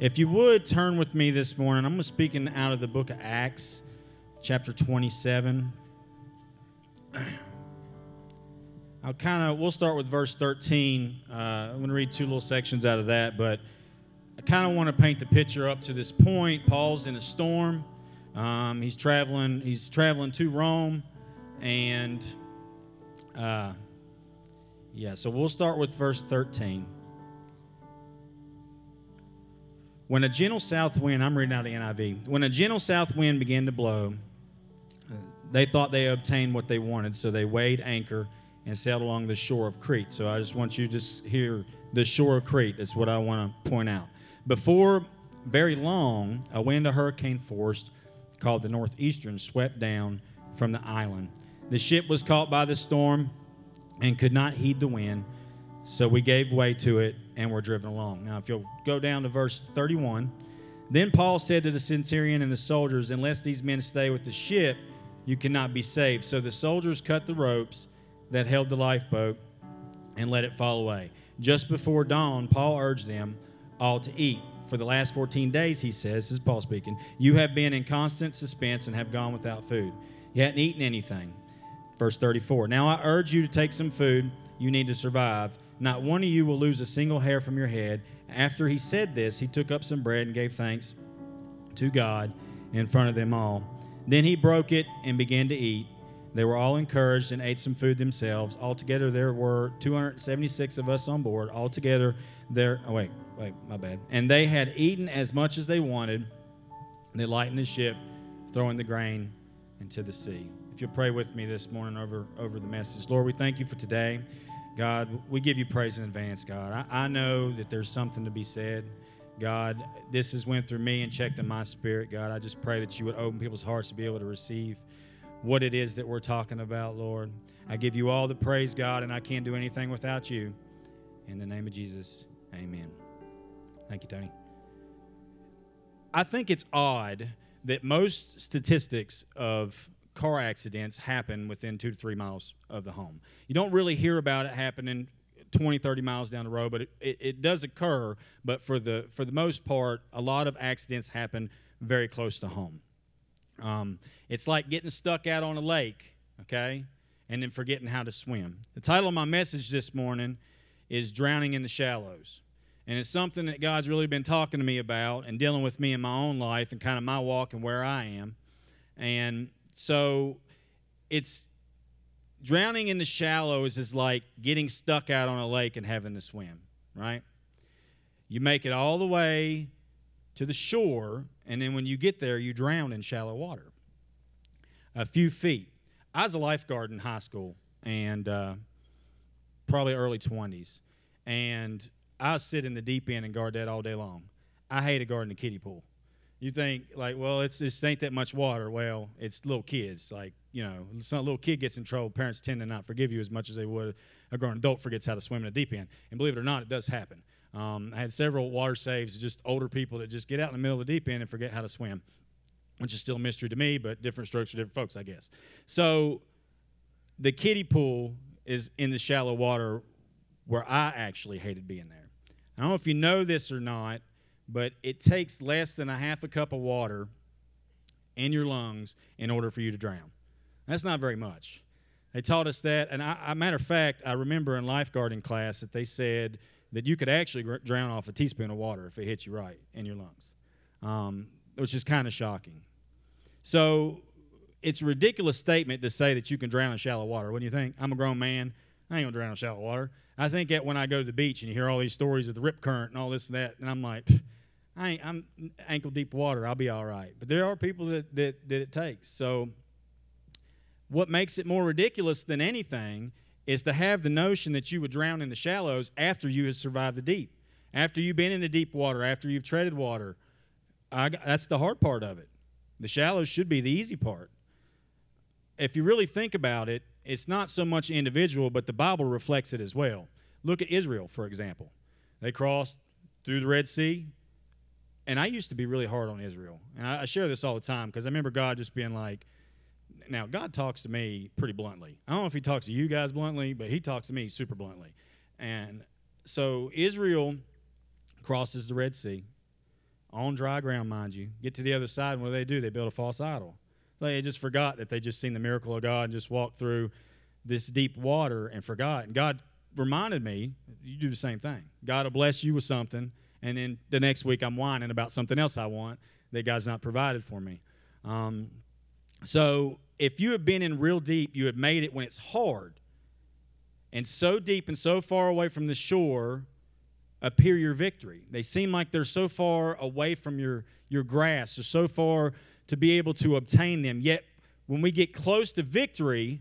If you would turn with me this morning, I'm going speaking out of the book of Acts, chapter 27. I'll kind of, we'll start with verse 13. Uh, I'm going to read two little sections out of that, but I kind of want to paint the picture up to this point. Paul's in a storm. Um, he's traveling. He's traveling to Rome, and uh, yeah. So we'll start with verse 13. When a gentle south wind, I'm reading out of NIV. When a gentle south wind began to blow, they thought they obtained what they wanted, so they weighed anchor and sailed along the shore of Crete. So I just want you to hear the shore of Crete. That's what I want to point out. Before very long, a wind of hurricane force called the Northeastern swept down from the island. The ship was caught by the storm and could not heed the wind, so we gave way to it and were driven along. Now, if you'll go down to verse 31, then Paul said to the centurion and the soldiers, Unless these men stay with the ship, you cannot be saved. So the soldiers cut the ropes that held the lifeboat and let it fall away. Just before dawn, Paul urged them all to eat. For the last 14 days, he says, this is Paul speaking, you have been in constant suspense and have gone without food. You hadn't eaten anything. Verse 34 Now I urge you to take some food you need to survive. Not one of you will lose a single hair from your head. After he said this, he took up some bread and gave thanks to God in front of them all. Then he broke it and began to eat. They were all encouraged and ate some food themselves. Altogether, there were 276 of us on board. Altogether, there. Oh wait, wait, my bad. And they had eaten as much as they wanted. They lightened the ship, throwing the grain into the sea. If you'll pray with me this morning over over the message, Lord, we thank you for today. God, we give you praise in advance, God. I, I know that there's something to be said. God, this has went through me and checked in my spirit, God. I just pray that you would open people's hearts to be able to receive what it is that we're talking about, Lord. I give you all the praise, God, and I can't do anything without you. In the name of Jesus, amen. Thank you, Tony. I think it's odd that most statistics of car accidents happen within two to three miles of the home. You don't really hear about it happening 20, 30 miles down the road, but it, it, it, does occur. But for the, for the most part, a lot of accidents happen very close to home. Um, it's like getting stuck out on a lake, okay, and then forgetting how to swim. The title of my message this morning is Drowning in the Shallows. And it's something that God's really been talking to me about and dealing with me in my own life and kind of my walk and where I am. And so it's drowning in the shallows is like getting stuck out on a lake and having to swim, right? You make it all the way to the shore, and then when you get there, you drown in shallow water. A few feet. I was a lifeguard in high school and uh, probably early 20s, and I sit in the deep end and guard that all day long. I hate a guard in the kiddie pool. You think like, well, it's it ain't that much water. Well, it's little kids. Like you know, some little kid gets in trouble. Parents tend to not forgive you as much as they would a grown adult forgets how to swim in a deep end. And believe it or not, it does happen. Um, I had several water saves, just older people that just get out in the middle of the deep end and forget how to swim, which is still a mystery to me, but different strokes for different folks, I guess. So the kiddie pool is in the shallow water where I actually hated being there. I don't know if you know this or not, but it takes less than a half a cup of water in your lungs in order for you to drown. That's not very much. They taught us that, and I, matter of fact, I remember in lifeguarding class that they said that you could actually gr- drown off a teaspoon of water if it hits you right in your lungs, um, which is kind of shocking. So it's a ridiculous statement to say that you can drown in shallow water. What do you think? I'm a grown man. I ain't gonna drown in shallow water. I think that when I go to the beach and you hear all these stories of the rip current and all this and that, and I'm like, I ain't, I'm ankle deep water. I'll be all right. But there are people that, that, that it takes. So what makes it more ridiculous than anything is to have the notion that you would drown in the shallows after you have survived the deep, after you've been in the deep water, after you've treaded water. I, that's the hard part of it. The shallows should be the easy part. If you really think about it, it's not so much individual, but the Bible reflects it as well. Look at Israel, for example. They crossed through the Red Sea, and I used to be really hard on Israel. And I, I share this all the time because I remember God just being like, now God talks to me pretty bluntly. I don't know if he talks to you guys bluntly, but he talks to me super bluntly. And so Israel crosses the Red Sea. on dry ground, mind you. Get to the other side, and what do they do? They build a false idol. They just forgot that they just seen the miracle of God and just walked through this deep water and forgot. And God reminded me, you do the same thing. God will bless you with something, and then the next week I'm whining about something else I want that God's not provided for me. Um, so if you have been in real deep, you have made it when it's hard, and so deep and so far away from the shore appear your victory. They seem like they're so far away from your, your grasp, or so far to be able to obtain them. Yet when we get close to victory,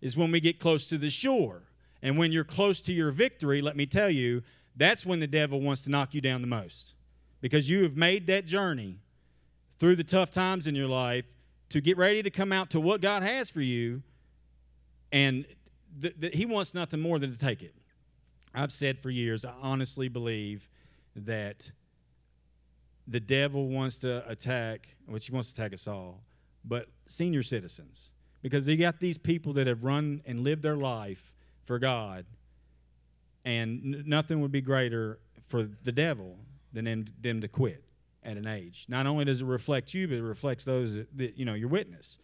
is when we get close to the shore. And when you're close to your victory, let me tell you, that's when the devil wants to knock you down the most. Because you have made that journey through the tough times in your life to get ready to come out to what God has for you. And th- th- he wants nothing more than to take it. I've said for years, I honestly believe that the devil wants to attack, which he wants to attack us all, but senior citizens. Because you got these people that have run and lived their life for God, and n- nothing would be greater for the devil than them, them to quit at an age. Not only does it reflect you, but it reflects those that, that you know your witness.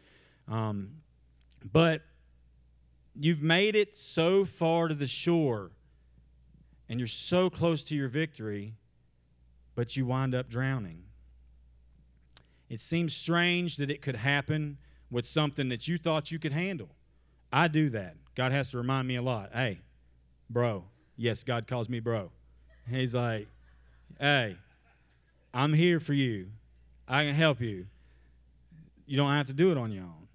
Um, but you've made it so far to the shore, and you're so close to your victory, but you wind up drowning. It seems strange that it could happen with something that you thought you could handle. I do that. God has to remind me a lot. Hey, bro. Yes, God calls me bro. He's like, hey, I'm here for you. I can help you. You don't have to do it on your own.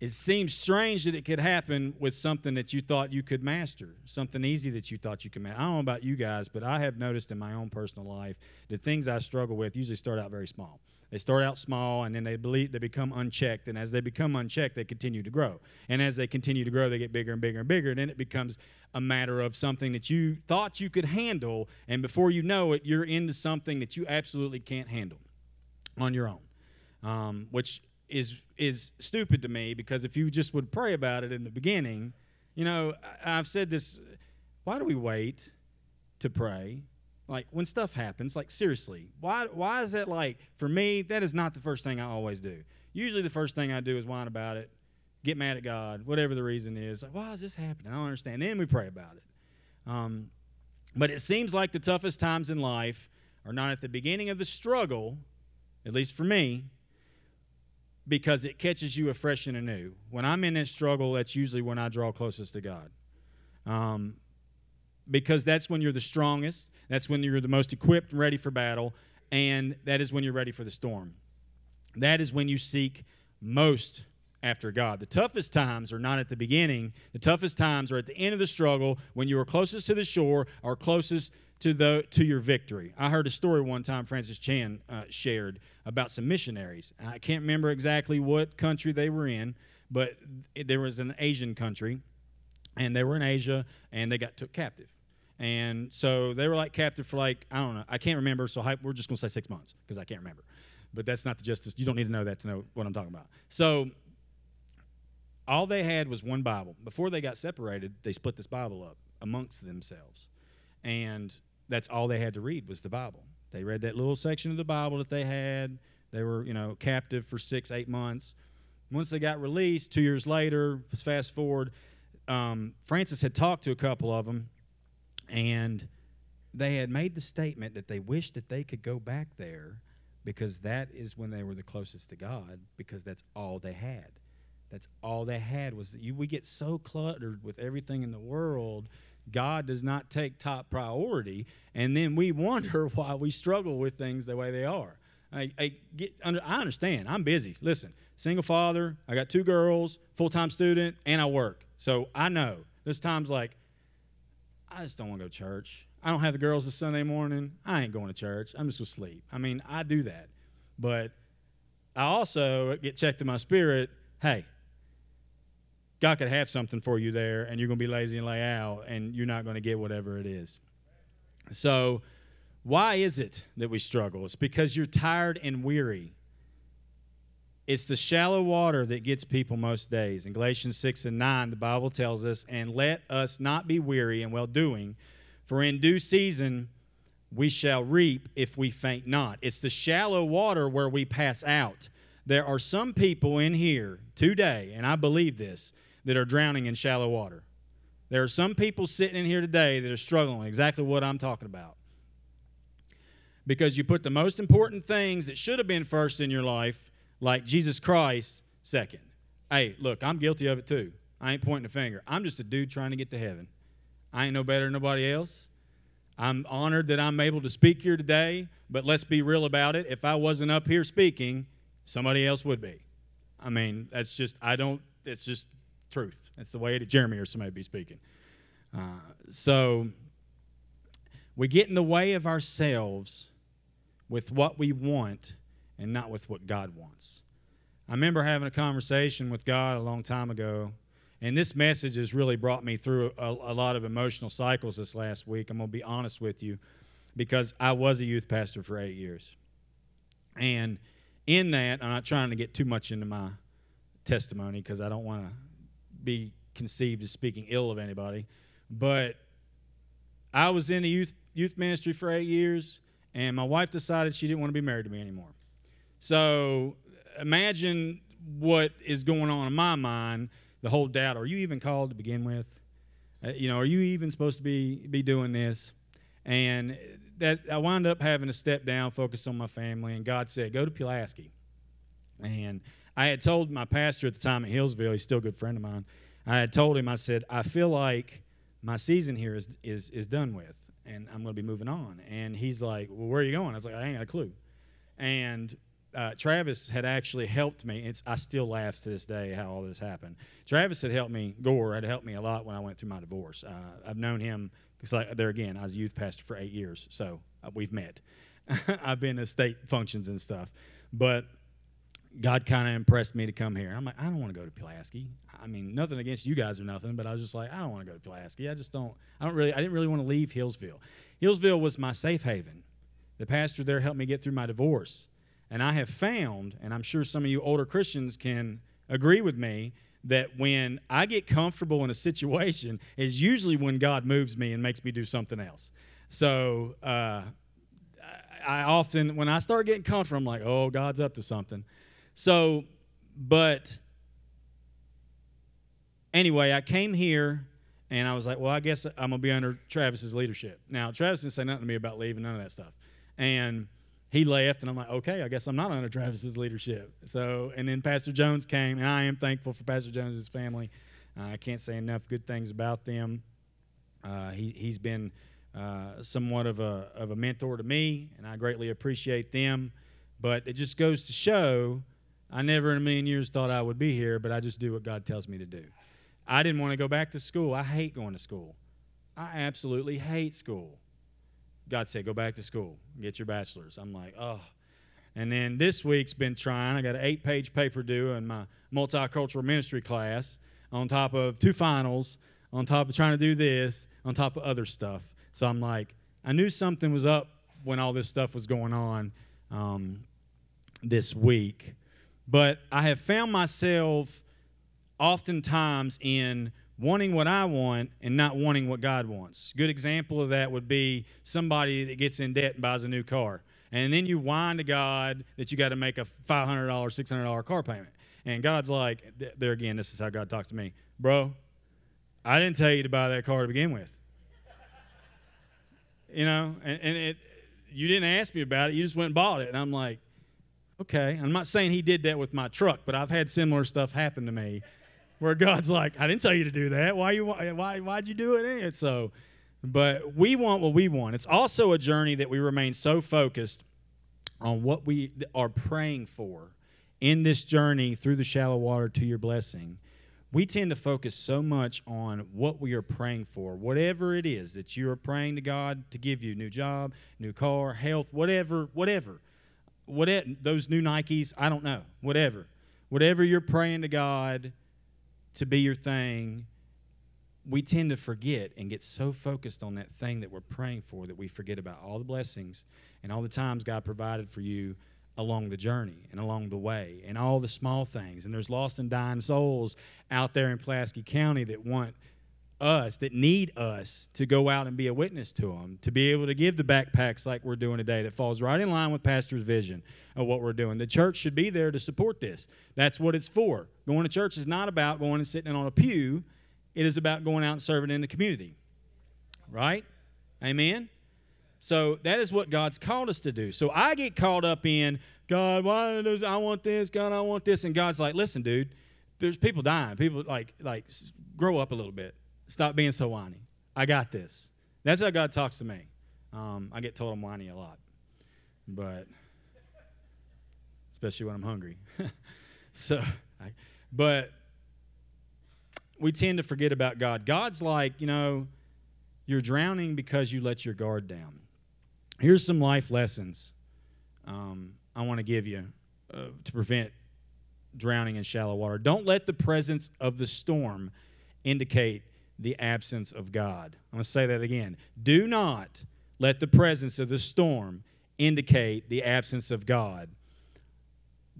It seems strange that it could happen with something that you thought you could master, something easy that you thought you could master. I don't know about you guys, but I have noticed in my own personal life that things I struggle with usually start out very small. They start out small and then they believe they become unchecked. And as they become unchecked, they continue to grow. And as they continue to grow, they get bigger and bigger and bigger. And then it becomes a matter of something that you thought you could handle. And before you know it, you're into something that you absolutely can't handle on your own, um, which is is stupid to me because if you just would pray about it in the beginning, you know, I've said this. Why do we wait to pray? Like when stuff happens, like seriously, why why is that like for me, that is not the first thing I always do. Usually the first thing I do is whine about it, get mad at God, whatever the reason is. Like, why is this happening? I don't understand. Then we pray about it. Um, but it seems like the toughest times in life are not at the beginning of the struggle, at least for me, because it catches you afresh and anew. When I'm in that struggle, that's usually when I draw closest to God. Um, because that's when you're the strongest, that's when you're the most equipped and ready for battle, and that is when you're ready for the storm. That is when you seek most after God. The toughest times are not at the beginning. The toughest times are at the end of the struggle when you are closest to the shore or closest to the to your victory. I heard a story one time Francis Chan uh, shared about some missionaries. I can't remember exactly what country they were in, but there was an Asian country, and they were in Asia, and they got took captive. And so they were like captive for like I don't know. I can't remember. So we're just gonna say six months because I can't remember. But that's not the justice. You don't need to know that to know what I'm talking about. So all they had was one Bible. Before they got separated, they split this Bible up amongst themselves, and that's all they had to read was the Bible. They read that little section of the Bible that they had. They were, you know, captive for six, eight months. Once they got released, two years later, fast forward, um, Francis had talked to a couple of them, and they had made the statement that they wished that they could go back there because that is when they were the closest to God because that's all they had. That's all they had was you, we get so cluttered with everything in the world God does not take top priority, and then we wonder why we struggle with things the way they are. I, I get under, I understand. I'm busy. Listen, single father. I got two girls, full time student, and I work. So I know there's times like I just don't want to go to church. I don't have the girls this Sunday morning. I ain't going to church. I'm just gonna sleep. I mean, I do that, but I also get checked in my spirit. Hey, God could have something for you there, and you're going to be lazy and lay out, and you're not going to get whatever it is. So, why is it that we struggle? It's because you're tired and weary. It's the shallow water that gets people most days. In Galatians 6 and 9, the Bible tells us, And let us not be weary in well doing, for in due season we shall reap if we faint not. It's the shallow water where we pass out. There are some people in here today, and I believe this, that are drowning in shallow water. There are some people sitting in here today that are struggling exactly what I'm talking about. Because you put the most important things that should have been first in your life, like Jesus Christ, second. Hey, look, I'm guilty of it too. I ain't pointing a finger. I'm just a dude trying to get to heaven. I ain't no better than nobody else. I'm honored that I'm able to speak here today, but let's be real about it. If I wasn't up here speaking, somebody else would be. I mean, that's just, I don't, it's just truth. That's the way that Jeremy or somebody be speaking. Uh, so we get in the way of ourselves with what we want and not with what God wants. I remember having a conversation with God a long time ago, and this message has really brought me through a, a lot of emotional cycles this last week. I'm going to be honest with you because I was a youth pastor for eight years. And in that, I'm not trying to get too much into my testimony because I don't want to be conceived as speaking ill of anybody, but I was in the youth youth ministry for eight years, and my wife decided she didn't want to be married to me anymore. So imagine what is going on in my mind. The whole doubt: Are you even called to begin with? Uh, you know, are you even supposed to be be doing this? And that I wound up having to step down, focus on my family, and God said, "Go to Pulaski." And I had told my pastor at the time at Hillsville, he's still a good friend of mine. I had told him, I said, I feel like my season here is is is done with, and I'm going to be moving on. And he's like, Well, where are you going? I was like, I ain't got a clue. And uh, Travis had actually helped me. It's I still laugh to this day how all this happened. Travis had helped me. Gore had helped me a lot when I went through my divorce. Uh, I've known him because like there again, I was a youth pastor for eight years, so uh, we've met. I've been to state functions and stuff, but God kind of impressed me to come here. I'm like, I don't want to go to Pulaski. I mean, nothing against you guys or nothing, but I was just like, I don't want to go to Pulaski. I just don't. I don't really. I didn't really want to leave Hillsville. Hillsville was my safe haven. The pastor there helped me get through my divorce, and I have found, and I'm sure some of you older Christians can agree with me, that when I get comfortable in a situation, is usually when God moves me and makes me do something else. So. Uh, I often, when I start getting comfortable, I'm like, oh, God's up to something. So, but anyway, I came here and I was like, well, I guess I'm going to be under Travis's leadership. Now, Travis didn't say nothing to me about leaving, none of that stuff. And he left, and I'm like, okay, I guess I'm not under Travis's leadership. So, and then Pastor Jones came, and I am thankful for Pastor Jones's family. Uh, I can't say enough good things about them. Uh, he, he's been uh, somewhat of a, of a mentor to me, and I greatly appreciate them. But it just goes to show I never in a million years thought I would be here, but I just do what God tells me to do. I didn't want to go back to school. I hate going to school. I absolutely hate school. God said, go back to school, get your bachelor's. I'm like, oh. And then this week's been trying. I got an eight page paper due in my multicultural ministry class, on top of two finals, on top of trying to do this, on top of other stuff. So I'm like, I knew something was up when all this stuff was going on um, this week. But I have found myself oftentimes in wanting what I want and not wanting what God wants. Good example of that would be somebody that gets in debt and buys a new car. And then you whine to God that you got to make a $500, $600 car payment. And God's like, there again, this is how God talks to me. Bro, I didn't tell you to buy that car to begin with. you know, and, and it, you didn't ask me about it. You just went and bought it. And I'm like, Okay, I'm not saying he did that with my truck, but I've had similar stuff happen to me where God's like, I didn't tell you to do that. Why you why why'd you do it? And so, but we want what we want. It's also a journey that we remain so focused on what we are praying for in this journey through the shallow water to your blessing. We tend to focus so much on what we are praying for, whatever it is that you are praying to God to give you new job, new car, health, whatever, whatever whatever those new Nikes, I don't know, whatever. Whatever you're praying to God to be your thing, we tend to forget and get so focused on that thing that we're praying for that we forget about all the blessings and all the times God provided for you along the journey and along the way and all the small things. And there's lost and dying souls out there in Pulaski County that want us, that need us to go out and be a witness to them, to be able to give the backpacks like we're doing today that falls right in line with Pastor's vision of what we're doing. The church should be there to support this. That's what it's for. Going to church is not about going and sitting on a pew, it is about going out and serving in the community. Right? Amen? So that is what God's called us to do. So I get caught up in, God, why does I want this? God, I want this. And God's like, listen, dude, there's people dying. People like like grow up a little bit. Stop being so whiny. I got this. That's how God talks to me. Um, I get told I'm whiny a lot, but especially when I'm hungry. so, I, but we tend to forget about God. God's like, you know, you're drowning because you let your guard down. Here's some life lessons um, I want to give you uh, to prevent drowning in shallow water. Don't let the presence of the storm indicate the absence of God. I'm going to say that again. Do not let the presence of the storm indicate the absence of God.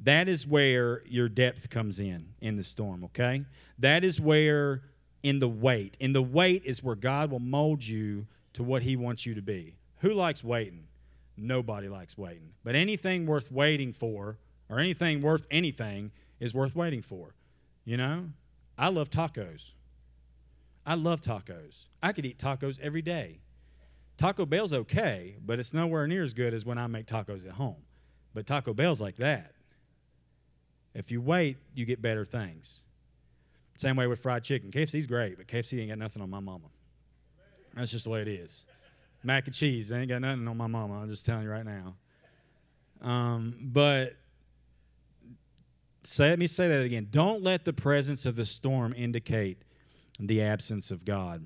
That is where your depth comes in in the storm, okay? That is where in the wait. In the wait is where God will mold you to what he wants you to be. Who likes waiting? Nobody likes waiting. But anything worth waiting for or anything worth anything is worth waiting for. You know? I love tacos. I love tacos. I could eat tacos every day. Taco Bell's okay, but it's nowhere near as good as when I make tacos at home. But Taco Bell's like that. If you wait, you get better things. Same way with fried chicken. KFC's great, but KFC ain't got nothing on my mama. That's just the way it is. Mac and cheese ain't got nothing on my mama. I'm just telling you right now. Um, but say, let me say that again. Don't let the presence of the storm indicate the absence of God,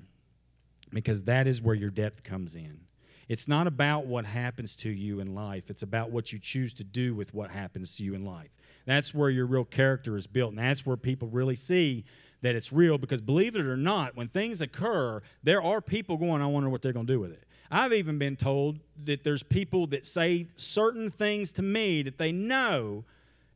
because that is where your depth comes in. It's not about what happens to you in life, it's about what you choose to do with what happens to you in life. That's where your real character is built, and that's where people really see that it's real because believe it or not, when things occur, there are people going, I wonder what they're going to do with it. I've even been told that there's people that say certain things to me that they know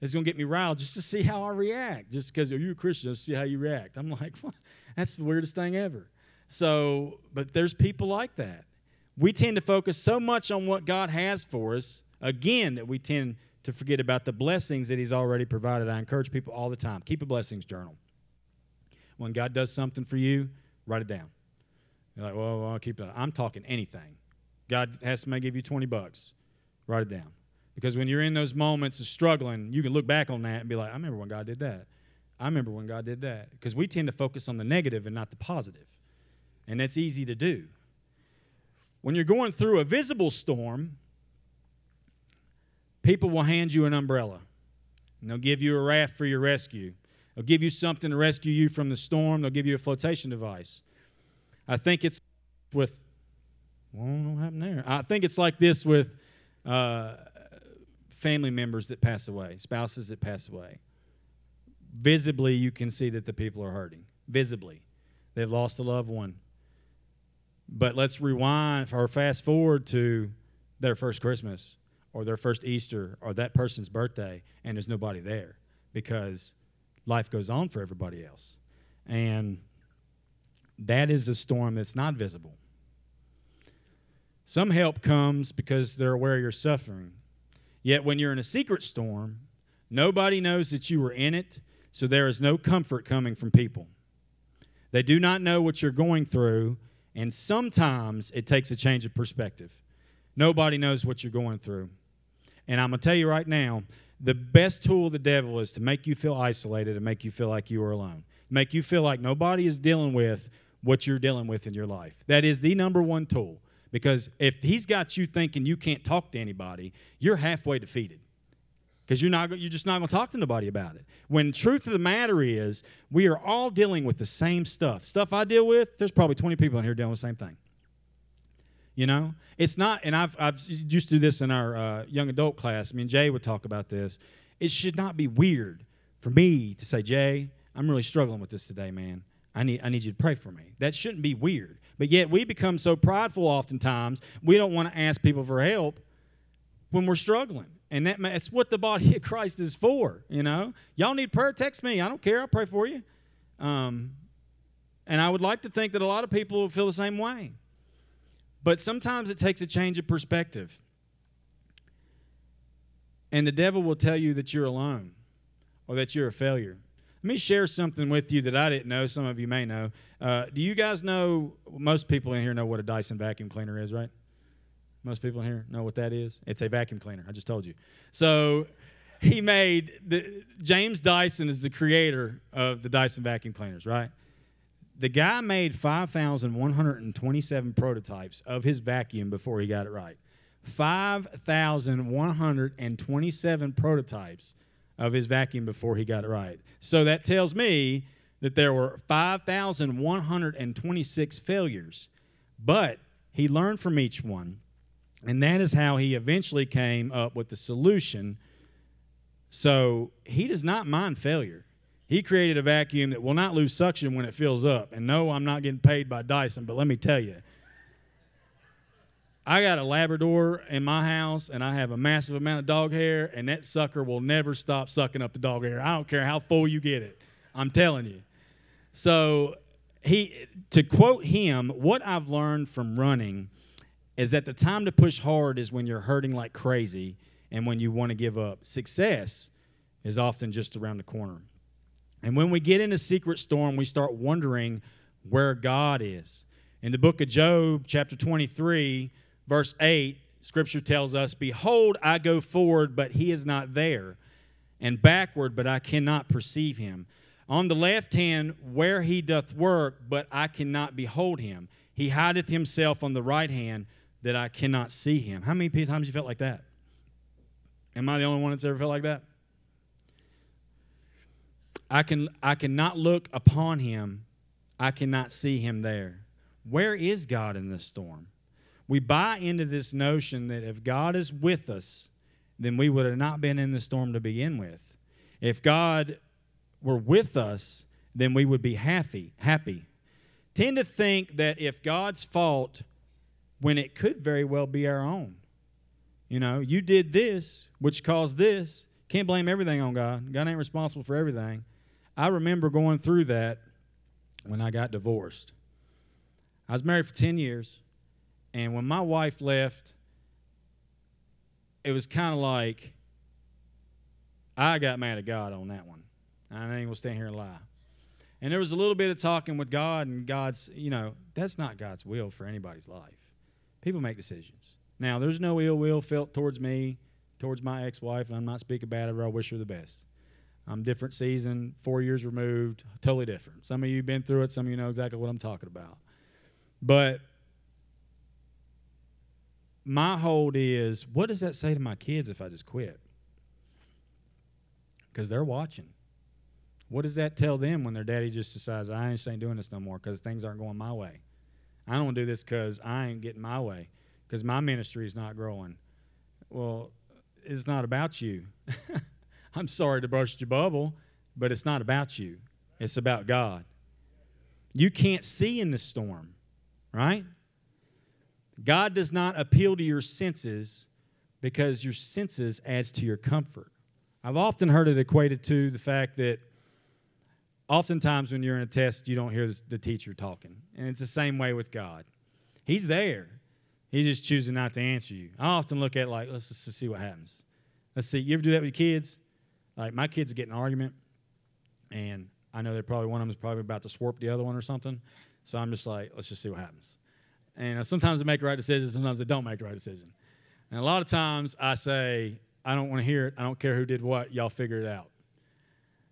is going to get me riled just to see how I react. Just because, are you a Christian? Just see how you react. I'm like, what? That's the weirdest thing ever. So, but there's people like that. We tend to focus so much on what God has for us, again, that we tend to forget about the blessings that He's already provided. I encourage people all the time keep a blessings journal. When God does something for you, write it down. You're like, well, well I'll keep it. I'm talking anything. God has to give you 20 bucks. Write it down. Because when you're in those moments of struggling, you can look back on that and be like, I remember when God did that. I remember when God did that. Because we tend to focus on the negative and not the positive. And that's easy to do. When you're going through a visible storm, people will hand you an umbrella and they'll give you a raft for your rescue. They'll give you something to rescue you from the storm. They'll give you a flotation device. I think it's with, well, what happened there? I think it's like this with uh, family members that pass away, spouses that pass away visibly you can see that the people are hurting. Visibly. They've lost a loved one. But let's rewind or fast forward to their first Christmas or their first Easter or that person's birthday, and there's nobody there because life goes on for everybody else. And that is a storm that's not visible. Some help comes because they're aware you're suffering. Yet when you're in a secret storm, nobody knows that you were in it so there is no comfort coming from people. They do not know what you're going through, and sometimes it takes a change of perspective. Nobody knows what you're going through. And I'm going to tell you right now the best tool of the devil is to make you feel isolated and make you feel like you are alone, make you feel like nobody is dealing with what you're dealing with in your life. That is the number one tool. Because if he's got you thinking you can't talk to anybody, you're halfway defeated because you're not you're just not going to talk to nobody about it. When truth of the matter is, we are all dealing with the same stuff. Stuff I deal with, there's probably 20 people in here dealing with the same thing. You know, it's not, and I've I've used to do this in our uh, young adult class. I mean, Jay would talk about this. It should not be weird for me to say, Jay, I'm really struggling with this today, man. I need I need you to pray for me. That shouldn't be weird. But yet we become so prideful oftentimes we don't want to ask people for help when we're struggling. And that, that's what the body of Christ is for, you know. Y'all need prayer, text me. I don't care. I'll pray for you. Um, And I would like to think that a lot of people feel the same way. But sometimes it takes a change of perspective. And the devil will tell you that you're alone or that you're a failure. Let me share something with you that I didn't know. Some of you may know. Uh, do you guys know? Most people in here know what a Dyson vacuum cleaner is, right? Most people in here know what that is. It's a vacuum cleaner. I just told you. So he made the James Dyson is the creator of the Dyson vacuum cleaners, right? The guy made 5,127 prototypes of his vacuum before he got it right. 5,127 prototypes of his vacuum before he got it right. So that tells me that there were 5,126 failures, but he learned from each one, and that is how he eventually came up with the solution. So he does not mind failure. He created a vacuum that will not lose suction when it fills up. And no, I'm not getting paid by Dyson, but let me tell you, I got a Labrador in my house, and I have a massive amount of dog hair, and that sucker will never stop sucking up the dog hair. I don't care how full you get it. I'm telling you. So he, to quote him, what I've learned from running is that the time to push hard is when you're hurting like crazy and when you want to give up. Success is often just around the corner. And when we get in a secret storm, we start wondering where God is. In the book of Job, chapter 23, Verse 8, scripture tells us, Behold, I go forward, but he is not there, and backward, but I cannot perceive him. On the left hand, where he doth work, but I cannot behold him. He hideth himself on the right hand, that I cannot see him. How many times you felt like that? Am I the only one that's ever felt like that? I can I cannot look upon him. I cannot see him there. Where is God in this storm? We buy into this notion that if God is with us, then we would have not been in the storm to begin with. If God were with us, then we would be happy, happy. Tend to think that if God's fault when it could very well be our own. You know, you did this, which caused this. Can't blame everything on God. God ain't responsible for everything. I remember going through that when I got divorced. I was married for 10 years. And when my wife left, it was kind of like I got mad at God on that one. I ain't gonna stand here and lie. And there was a little bit of talking with God, and God's, you know, that's not God's will for anybody's life. People make decisions. Now, there's no ill will felt towards me, towards my ex wife, and I'm not speaking bad of her. I wish her the best. I'm different season, four years removed, totally different. Some of you been through it, some of you know exactly what I'm talking about. But my hold is what does that say to my kids if I just quit? Because they're watching. What does that tell them when their daddy just decides, I ain't doing this no more because things aren't going my way? I don't do this because I ain't getting my way, because my ministry is not growing. Well, it's not about you. I'm sorry to burst your bubble, but it's not about you. It's about God. You can't see in the storm, right? God does not appeal to your senses because your senses adds to your comfort. I've often heard it equated to the fact that oftentimes when you're in a test, you don't hear the teacher talking. And it's the same way with God. He's there. He's just choosing not to answer you. I often look at like, let's just see what happens. Let's see. You ever do that with your kids? Like my kids getting an argument, and I know they're probably one of them is probably about to swarp the other one or something. So I'm just like, let's just see what happens. And uh, sometimes they make the right decision, sometimes they don't make the right decision. And a lot of times I say, I don't want to hear it. I don't care who did what. Y'all figure it out.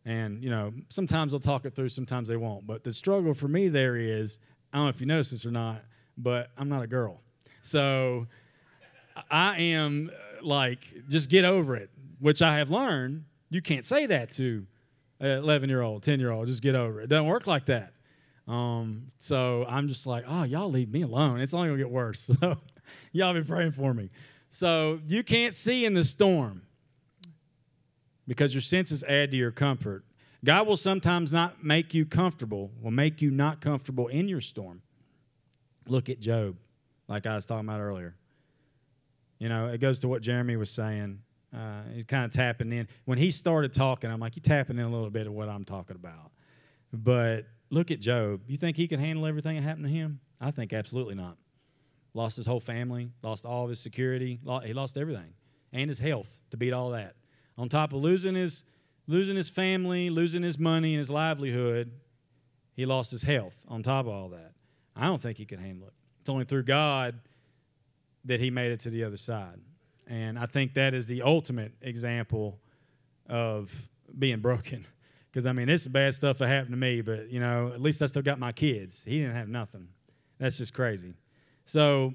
And, you know, sometimes they'll talk it through, sometimes they won't. But the struggle for me there is I don't know if you notice this or not, but I'm not a girl. So I am uh, like, just get over it, which I have learned. You can't say that to an 11 year old, 10 year old. Just get over it. It doesn't work like that. Um, so I'm just like, oh, y'all leave me alone. It's only gonna get worse. So y'all be praying for me. So you can't see in the storm because your senses add to your comfort. God will sometimes not make you comfortable, will make you not comfortable in your storm. Look at Job, like I was talking about earlier. You know, it goes to what Jeremy was saying. Uh, he's kind of tapping in. When he started talking, I'm like, you tapping in a little bit of what I'm talking about. But look at Job. You think he could handle everything that happened to him? I think absolutely not. Lost his whole family, lost all of his security, he lost everything, and his health to beat all that. On top of losing his losing his family, losing his money and his livelihood, he lost his health on top of all that. I don't think he could handle it. It's only through God that he made it to the other side. And I think that is the ultimate example of being broken. Because, I mean, it's bad stuff that happened to me, but, you know, at least I still got my kids. He didn't have nothing. That's just crazy. So,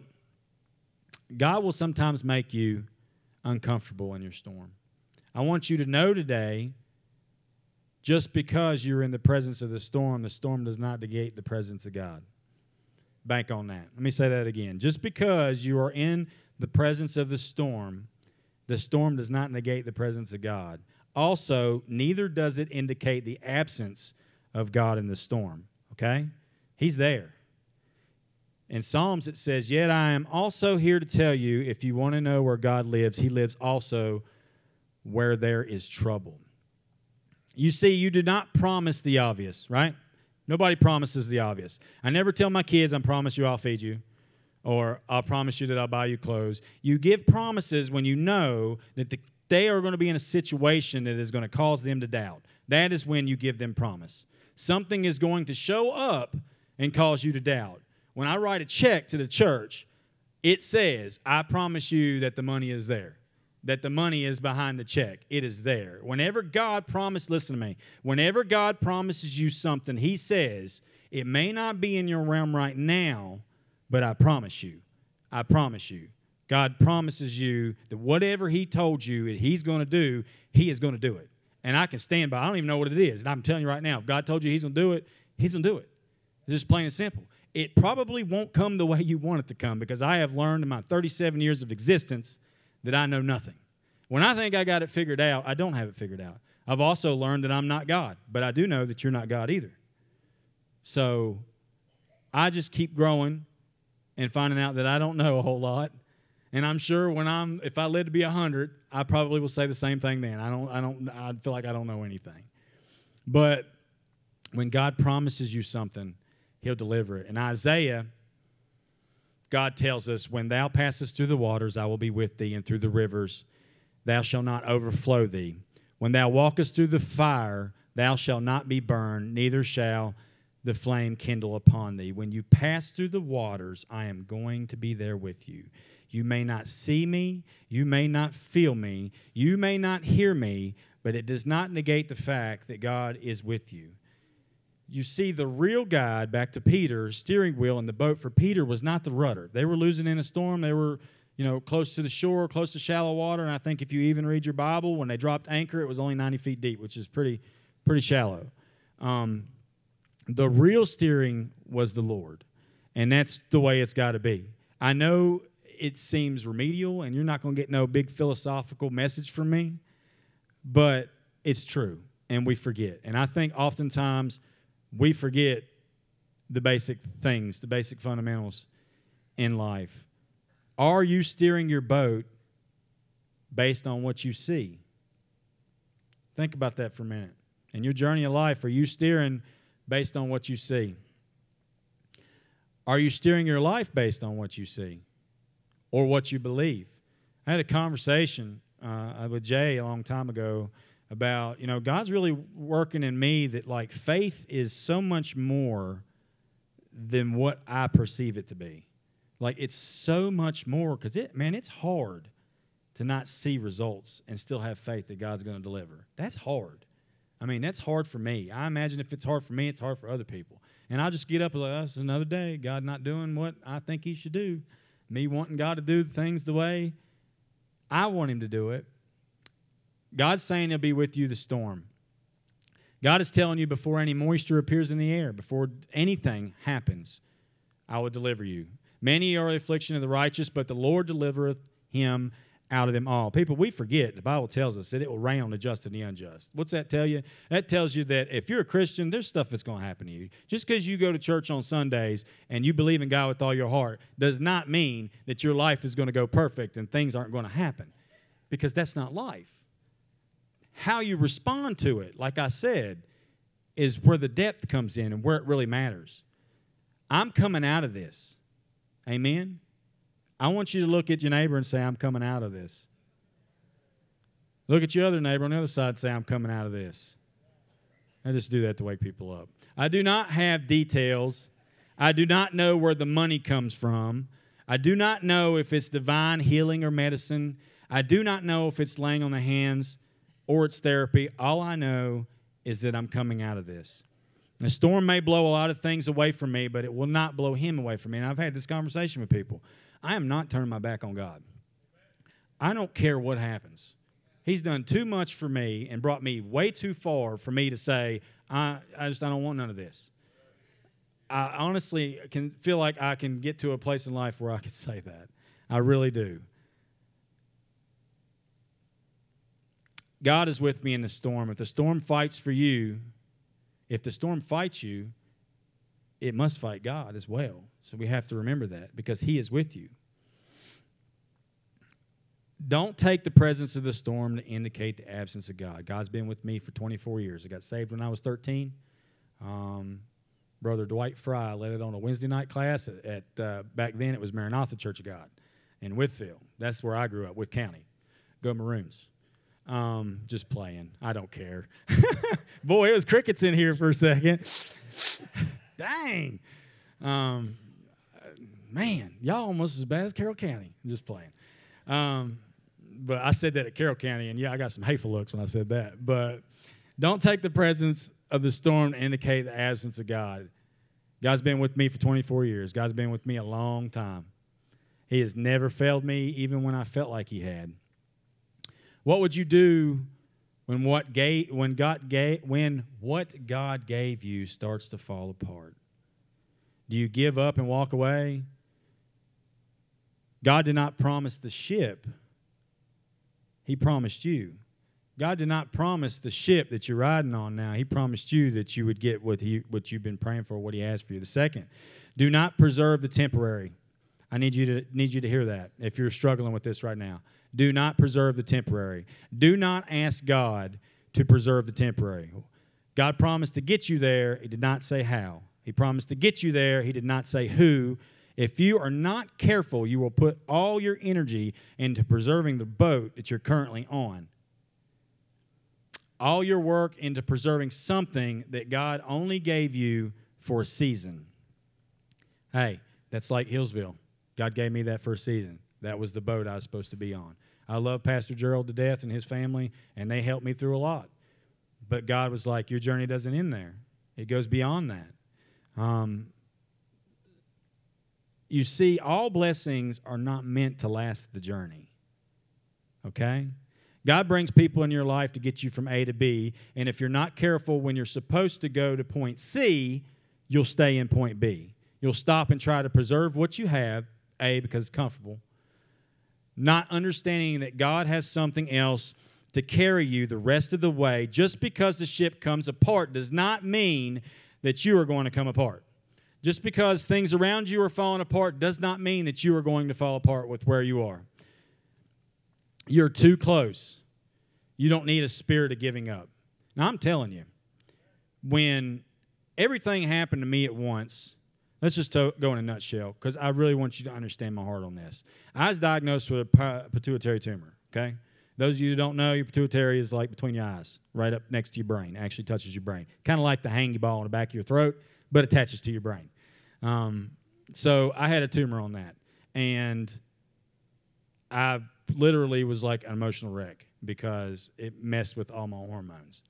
God will sometimes make you uncomfortable in your storm. I want you to know today just because you're in the presence of the storm, the storm does not negate the presence of God. Bank on that. Let me say that again. Just because you are in the presence of the storm, the storm does not negate the presence of God. Also, neither does it indicate the absence of God in the storm. Okay? He's there. In Psalms, it says, Yet I am also here to tell you if you want to know where God lives, He lives also where there is trouble. You see, you do not promise the obvious, right? Nobody promises the obvious. I never tell my kids, I promise you I'll feed you, or I'll promise you that I'll buy you clothes. You give promises when you know that the, they are going to be in a situation that is going to cause them to doubt. That is when you give them promise. Something is going to show up and cause you to doubt. When I write a check to the church, it says, I promise you that the money is there that the money is behind the check. It is there. Whenever God promises, listen to me, whenever God promises you something, He says, it may not be in your realm right now, but I promise you. I promise you. God promises you that whatever He told you that He's going to do, He is going to do it. And I can stand by. I don't even know what it is. And I'm telling you right now, if God told you He's going to do it, He's going to do it. It's just plain and simple. It probably won't come the way you want it to come because I have learned in my 37 years of existence that I know nothing. When I think I got it figured out, I don't have it figured out. I've also learned that I'm not God, but I do know that you're not God either. So I just keep growing and finding out that I don't know a whole lot. And I'm sure when I'm, if I live to be 100, I probably will say the same thing then. I don't, I don't, I feel like I don't know anything. But when God promises you something, He'll deliver it. In Isaiah, God tells us, When thou passest through the waters, I will be with thee, and through the rivers, thou shalt not overflow thee. When thou walkest through the fire, thou shalt not be burned, neither shall the flame kindle upon thee. When you pass through the waters, I am going to be there with you. You may not see me, you may not feel me, you may not hear me, but it does not negate the fact that God is with you. You see, the real guide, back to Peter, steering wheel in the boat for Peter was not the rudder. They were losing in a storm. They were you know, close to the shore, close to shallow water. And I think if you even read your Bible, when they dropped anchor, it was only 90 feet deep, which is pretty, pretty shallow. Um, the real steering was the Lord, and that's the way it's got to be. I know it seems remedial, and you're not going to get no big philosophical message from me, but it's true, and we forget. And I think oftentimes we forget the basic things, the basic fundamentals in life. Are you steering your boat based on what you see? Think about that for a minute. In your journey of life, are you steering based on what you see? Are you steering your life based on what you see or what you believe? I had a conversation uh, with Jay a long time ago about, you know, God's really working in me that like faith is so much more than what I perceive it to be. Like it's so much more because it, man, it's hard to not see results and still have faith that God's going to deliver. That's hard. I mean, that's hard for me. I imagine if it's hard for me, it's hard for other people. And I'll just get up and like, oh, another day. God not doing what I think He should do. Me wanting God to do things the way I want Him to do it. God's saying He'll be with you the storm. God is telling you before any moisture appears in the air, before anything happens, I will deliver you. Many are the affliction of the righteous, but the Lord delivereth him out of them all. People, we forget, the Bible tells us that it will rain on the just and the unjust. What's that tell you? That tells you that if you're a Christian, there's stuff that's going to happen to you. Just because you go to church on Sundays and you believe in God with all your heart does not mean that your life is going to go perfect and things aren't going to happen because that's not life. How you respond to it, like I said, is where the depth comes in and where it really matters. I'm coming out of this. Amen. I want you to look at your neighbor and say, I'm coming out of this. Look at your other neighbor on the other side and say, I'm coming out of this. I just do that to wake people up. I do not have details. I do not know where the money comes from. I do not know if it's divine healing or medicine. I do not know if it's laying on the hands or it's therapy. All I know is that I'm coming out of this. The storm may blow a lot of things away from me, but it will not blow him away from me. And I've had this conversation with people. I am not turning my back on God. I don't care what happens. He's done too much for me and brought me way too far for me to say, I, I just I don't want none of this. I honestly can feel like I can get to a place in life where I could say that. I really do. God is with me in the storm. If the storm fights for you, if the storm fights you, it must fight God as well. So we have to remember that because He is with you. Don't take the presence of the storm to indicate the absence of God. God's been with me for 24 years. I got saved when I was 13. Um, Brother Dwight Fry led it on a Wednesday night class at, at uh, back then it was Maranatha Church of God in Wytheville. That's where I grew up, Wythe County. Go Maroons. Um, just playing. I don't care. Boy, it was crickets in here for a second. Dang. Um, man, y'all almost as bad as Carroll County. I'm Just playing. Um, but I said that at Carroll County, and yeah, I got some hateful looks when I said that. But don't take the presence of the storm to indicate the absence of God. God's been with me for 24 years. God's been with me a long time. He has never failed me, even when I felt like He had. What would you do when what gave, when God gave, when what God gave you starts to fall apart? Do you give up and walk away? God did not promise the ship. He promised you. God did not promise the ship that you're riding on now. He promised you that you would get what he what you've been praying for, what he asked for you. The second, do not preserve the temporary. I need you to need you to hear that if you're struggling with this right now. Do not preserve the temporary. Do not ask God to preserve the temporary. God promised to get you there, He did not say how. He promised to get you there, He did not say who. If you are not careful, you will put all your energy into preserving the boat that you're currently on. All your work into preserving something that God only gave you for a season. Hey, that's like Hillsville. God gave me that for a season. That was the boat I was supposed to be on. I love Pastor Gerald to death and his family, and they helped me through a lot. But God was like, Your journey doesn't end there, it goes beyond that. Um, you see, all blessings are not meant to last the journey. Okay? God brings people in your life to get you from A to B, and if you're not careful when you're supposed to go to point C, you'll stay in point B. You'll stop and try to preserve what you have, A, because it's comfortable, not understanding that God has something else to carry you the rest of the way. Just because the ship comes apart does not mean that you are going to come apart. Just because things around you are falling apart does not mean that you are going to fall apart with where you are. You're too close. You don't need a spirit of giving up. Now, I'm telling you, when everything happened to me at once, Let's just go in a nutshell because I really want you to understand my heart on this. I was diagnosed with a pituitary tumor, okay? Those of you who don't know, your pituitary is like between your eyes, right up next to your brain, actually touches your brain. Kind of like the hangy ball in the back of your throat, but attaches to your brain. Um, so I had a tumor on that. And I literally was like an emotional wreck because it messed with all my hormones.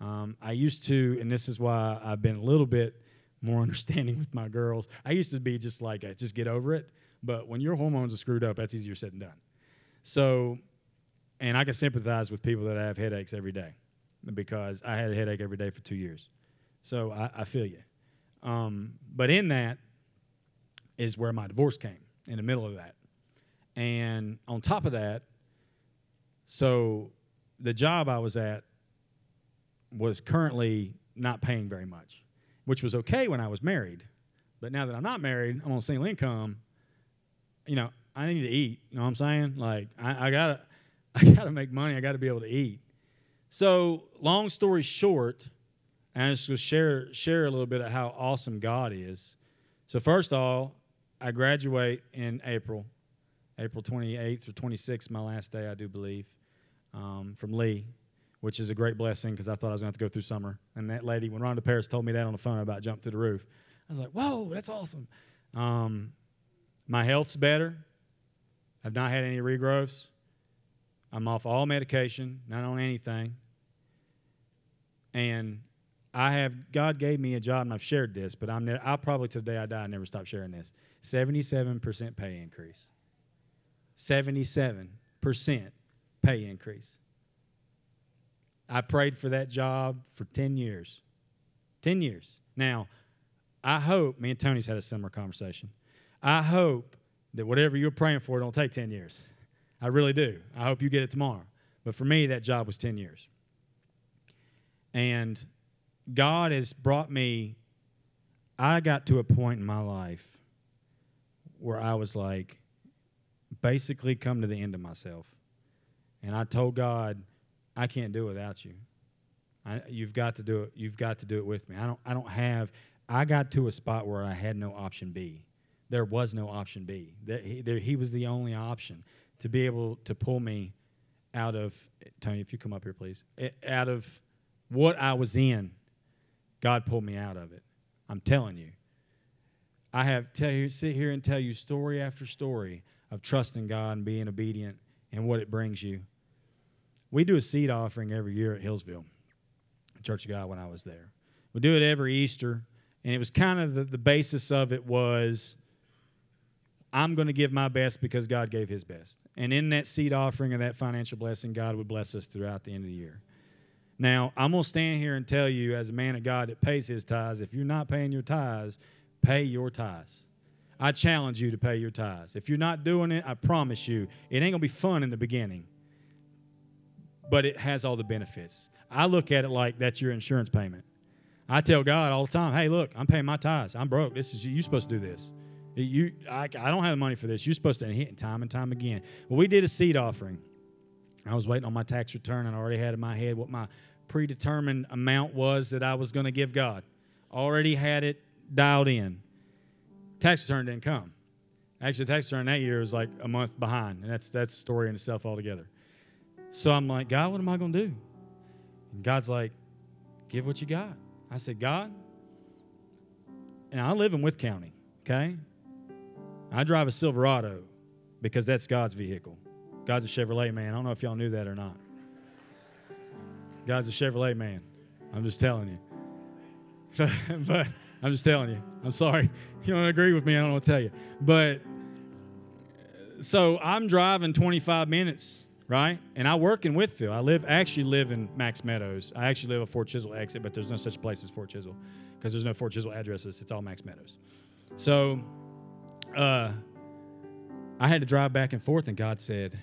Um, I used to, and this is why I've been a little bit more understanding with my girls. I used to be just like, just get over it. But when your hormones are screwed up, that's easier said than done. So, and I can sympathize with people that have headaches every day because I had a headache every day for two years. So I, I feel you. Um, but in that is where my divorce came, in the middle of that. And on top of that, so the job I was at was currently not paying very much which was okay when I was married. But now that I'm not married, I'm on single income. You know, I need to eat. You know what I'm saying? Like I, I gotta, I gotta make money. I gotta be able to eat. So long story short, And I'm just going to share, share a little bit of how awesome God is. So, first of all, I graduate in April, April 28th or 26th, my last day, I do believe, um, from Lee, which is a great blessing because I thought I was going to have to go through summer. And that lady, when Rhonda Paris told me that on the phone about jump through the roof, I was like, whoa, that's awesome. Um, my health's better. I've not had any regrowths. I'm off all medication, not on anything. And I have God gave me a job, and I've shared this, but I'm ne- I'll probably today I die, I never stop sharing this. 77% pay increase. 77% pay increase. I prayed for that job for 10 years. 10 years. Now, I hope, me and Tony's had a similar conversation. I hope that whatever you're praying for don't take 10 years. I really do. I hope you get it tomorrow. But for me, that job was 10 years. And God has brought me, I got to a point in my life where I was like, basically come to the end of myself. And I told God, I can't do it without you. I, you've got to do it. You've got to do it with me. I don't. I don't have. I got to a spot where I had no option B. There was no option B. There, he, there, he was the only option to be able to pull me out of. Tony, if you come up here, please. Out of what I was in, God pulled me out of it. I'm telling you. I have tell you, sit here and tell you story after story of trusting God and being obedient and what it brings you. We do a seed offering every year at Hillsville, Church of God, when I was there. We do it every Easter, and it was kind of the, the basis of it was I'm going to give my best because God gave his best. And in that seed offering and that financial blessing, God would bless us throughout the end of the year. Now, I'm going to stand here and tell you, as a man of God that pays his tithes, if you're not paying your tithes, pay your tithes. I challenge you to pay your tithes. If you're not doing it, I promise you, it ain't going to be fun in the beginning, but it has all the benefits. I look at it like that's your insurance payment. I tell God all the time, hey, look, I'm paying my tithes. I'm broke. This is you're supposed to do this. You, I, I don't have the money for this. You're supposed to hit time and time again. Well, we did a seed offering. I was waiting on my tax return, and I already had in my head what my predetermined amount was that I was going to give God. Already had it dialed in. Tax return didn't come. Actually, tax return that year was like a month behind, and that's that's a story in itself altogether. So I'm like, God, what am I going to do? And God's like, give what you got. I said, God, and I live in Wythe County, okay? I drive a Silverado because that's God's vehicle. God's a Chevrolet man. I don't know if y'all knew that or not. God's a Chevrolet man. I'm just telling you. but I'm just telling you. I'm sorry. You don't agree with me. I don't what to tell you. But so I'm driving 25 minutes, right? And I work in Wytheville. I live actually live in Max Meadows. I actually live at Fort Chiswell exit, but there's no such place as Fort Chiswell because there's no Fort Chiswell addresses. It's all Max Meadows. So uh, I had to drive back and forth, and God said,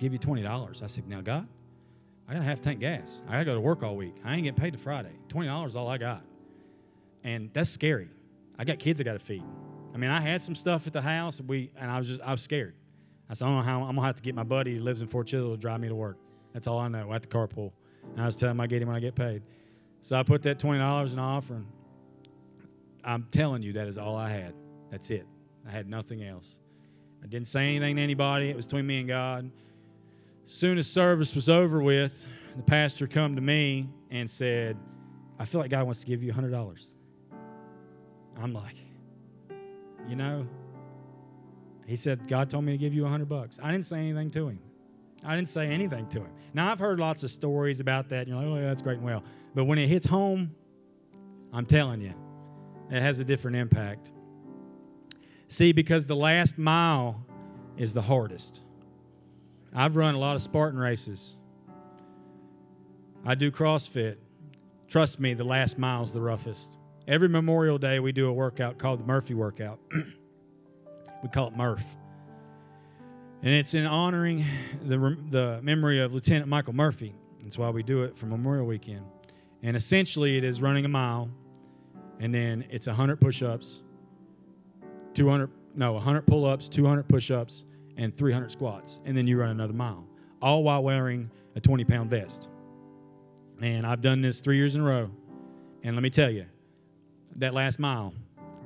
"Give you twenty dollars." I said, "Now, God." I got to have tank gas. I got to go to work all week. I ain't getting paid to Friday. $20 is all I got. And that's scary. I got kids I got to feed. I mean, I had some stuff at the house, and we and I was just I was scared. I said, I don't know how I'm gonna have to get my buddy who lives in Fort Chiswell to drive me to work. That's all I know. Have to carpool. And I was telling him I get him when I get paid. So I put that twenty dollars in an offering. I'm telling you, that is all I had. That's it. I had nothing else. I didn't say anything to anybody. It was between me and God soon as service was over with, the pastor come to me and said, I feel like God wants to give you $100. I'm like, you know, he said, God told me to give you 100 bucks. I didn't say anything to him. I didn't say anything to him. Now, I've heard lots of stories about that. You're like, oh, yeah, that's great and well. But when it hits home, I'm telling you, it has a different impact. See, because the last mile is the hardest. I've run a lot of Spartan races. I do CrossFit. Trust me, the last mile is the roughest. Every Memorial Day, we do a workout called the Murphy Workout. we call it Murph. And it's in honoring the, the memory of Lieutenant Michael Murphy. That's why we do it for Memorial Weekend. And essentially, it is running a mile, and then it's 100 push ups, 200, no, 100 pull ups, 200 push ups, and 300 squats, and then you run another mile, all while wearing a 20 pound vest. And I've done this three years in a row, And let me tell you, that last mile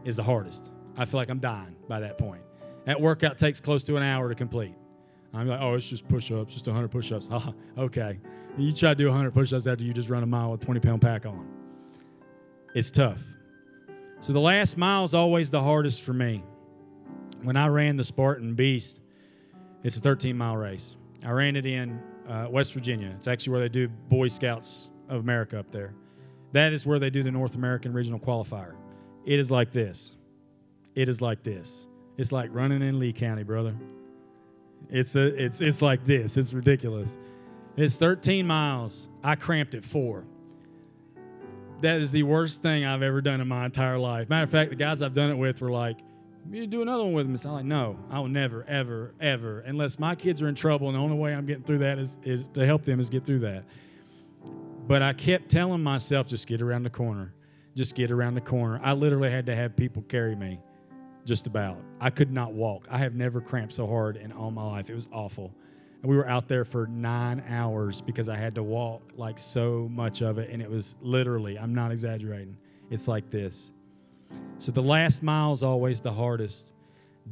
is the hardest. I feel like I'm dying by that point. That workout takes close to an hour to complete. I'm like, oh, it's just push ups, just 100 push ups. Oh, ah, okay. You try to do 100 push ups after you just run a mile with a 20 pound pack on. It's tough. So the last mile is always the hardest for me. When I ran the Spartan Beast, it's a 13 mile race. I ran it in uh, West Virginia. It's actually where they do Boy Scouts of America up there. That is where they do the North American Regional Qualifier. It is like this. It is like this. It's like running in Lee County, brother. It's a, it's it's like this. It's ridiculous. It's 13 miles. I cramped at four. That is the worst thing I've ever done in my entire life. Matter of fact, the guys I've done it with were like, "You do another one with me." So I'm like, "No, I will never, ever, ever, unless my kids are in trouble, and the only way I'm getting through that is is to help them is get through that." But I kept telling myself, "Just get around the corner, just get around the corner." I literally had to have people carry me, just about. I could not walk. I have never cramped so hard in all my life. It was awful. And we were out there for nine hours because I had to walk like so much of it. And it was literally, I'm not exaggerating, it's like this. So the last mile is always the hardest.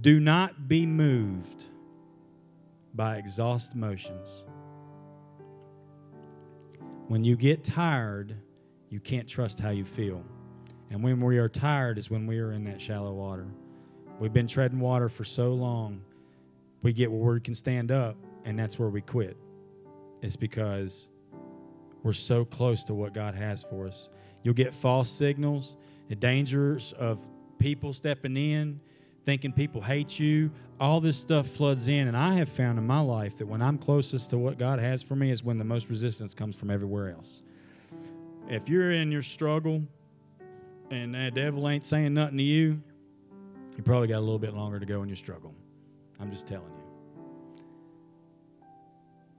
Do not be moved by exhaust motions. When you get tired, you can't trust how you feel. And when we are tired is when we are in that shallow water. We've been treading water for so long, we get where we can stand up, and that's where we quit. It's because we're so close to what God has for us. You'll get false signals, the dangers of people stepping in, thinking people hate you. All this stuff floods in. And I have found in my life that when I'm closest to what God has for me is when the most resistance comes from everywhere else. If you're in your struggle and that devil ain't saying nothing to you, you probably got a little bit longer to go in your struggle. I'm just telling you.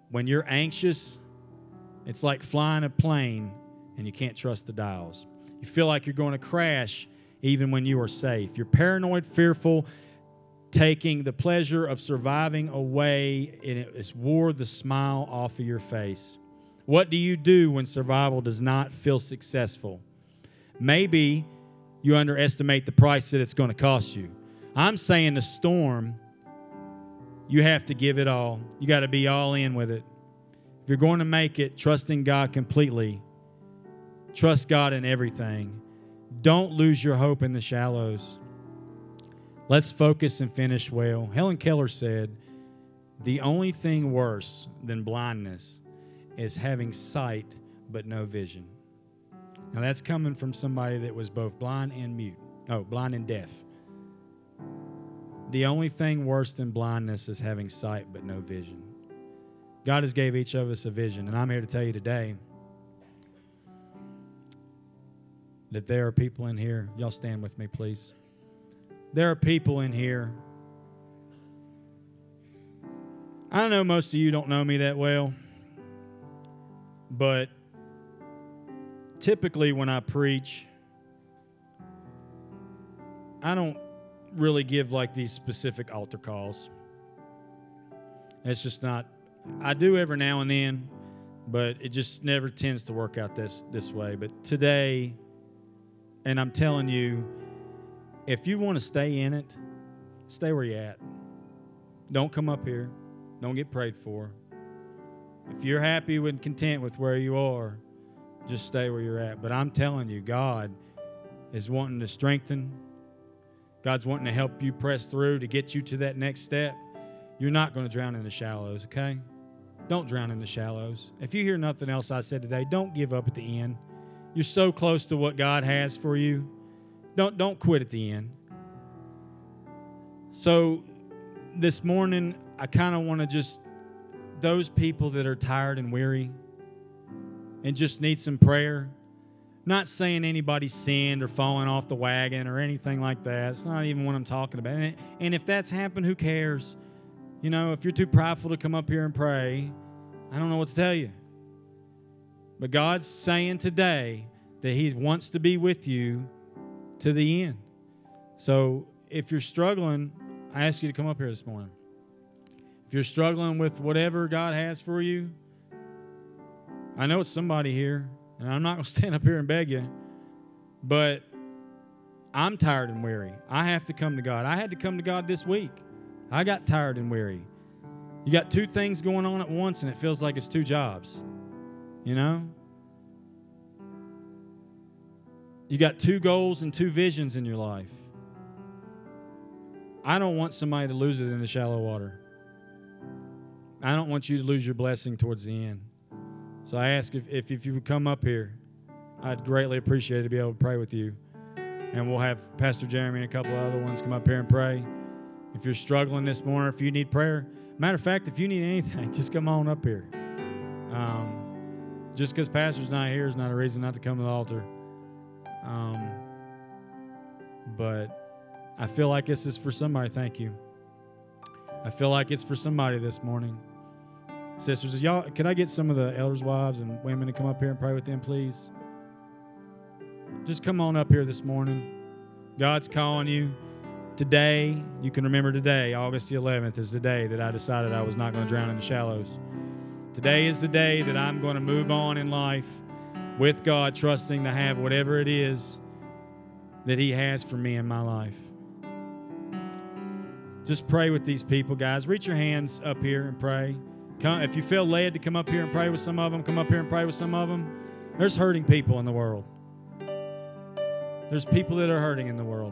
When you're anxious, it's like flying a plane and you can't trust the dials. You feel like you're going to crash even when you are safe. You're paranoid, fearful, taking the pleasure of surviving away, and it's wore the smile off of your face. What do you do when survival does not feel successful? Maybe you underestimate the price that it's going to cost you. I'm saying the storm, you have to give it all. You got to be all in with it. If you're going to make it, trusting God completely, trust God in everything. Don't lose your hope in the shallows. Let's focus and finish well. Helen Keller said, The only thing worse than blindness is having sight but no vision. Now, that's coming from somebody that was both blind and mute. Oh, blind and deaf. The only thing worse than blindness is having sight but no vision. God has gave each of us a vision, and I'm here to tell you today that there are people in here. Y'all stand with me, please. There are people in here. I know most of you don't know me that well, but typically when I preach, I don't really give like these specific altar calls. It's just not. I do every now and then, but it just never tends to work out this this way. But today, and I'm telling you, if you want to stay in it, stay where you're at. Don't come up here. Don't get prayed for. If you're happy and content with where you are, just stay where you're at. But I'm telling you, God is wanting to strengthen. God's wanting to help you press through to get you to that next step. You're not going to drown in the shallows, okay? Don't drown in the shallows. If you hear nothing else I said today, don't give up at the end. You're so close to what God has for you. Don't don't quit at the end. So this morning I kind of want to just those people that are tired and weary, and just need some prayer. Not saying anybody sinned or fallen off the wagon or anything like that. It's not even what I'm talking about. And, and if that's happened, who cares? You know, if you're too prideful to come up here and pray, I don't know what to tell you. But God's saying today that He wants to be with you to the end. So if you're struggling, I ask you to come up here this morning. If you're struggling with whatever God has for you, I know it's somebody here, and I'm not going to stand up here and beg you. But I'm tired and weary. I have to come to God. I had to come to God this week. I got tired and weary. You got two things going on at once, and it feels like it's two jobs. You know? You got two goals and two visions in your life. I don't want somebody to lose it in the shallow water. I don't want you to lose your blessing towards the end. So I ask if, if, if you would come up here, I'd greatly appreciate it to be able to pray with you. And we'll have Pastor Jeremy and a couple other ones come up here and pray. If you're struggling this morning, if you need prayer, matter of fact, if you need anything, just come on up here. Um, just because Pastor's not here is not a reason not to come to the altar. Um, but I feel like this is for somebody. Thank you. I feel like it's for somebody this morning. Sisters, y'all, could I get some of the elders' wives and women to come up here and pray with them, please? Just come on up here this morning. God's calling you. Today, you can remember today, August the 11th, is the day that I decided I was not going to drown in the shallows. Today is the day that I'm going to move on in life with God, trusting to have whatever it is that He has for me in my life. Just pray with these people, guys. Reach your hands up here and pray. Come, if you feel led to come up here and pray with some of them, come up here and pray with some of them. There's hurting people in the world. There's people that are hurting in the world.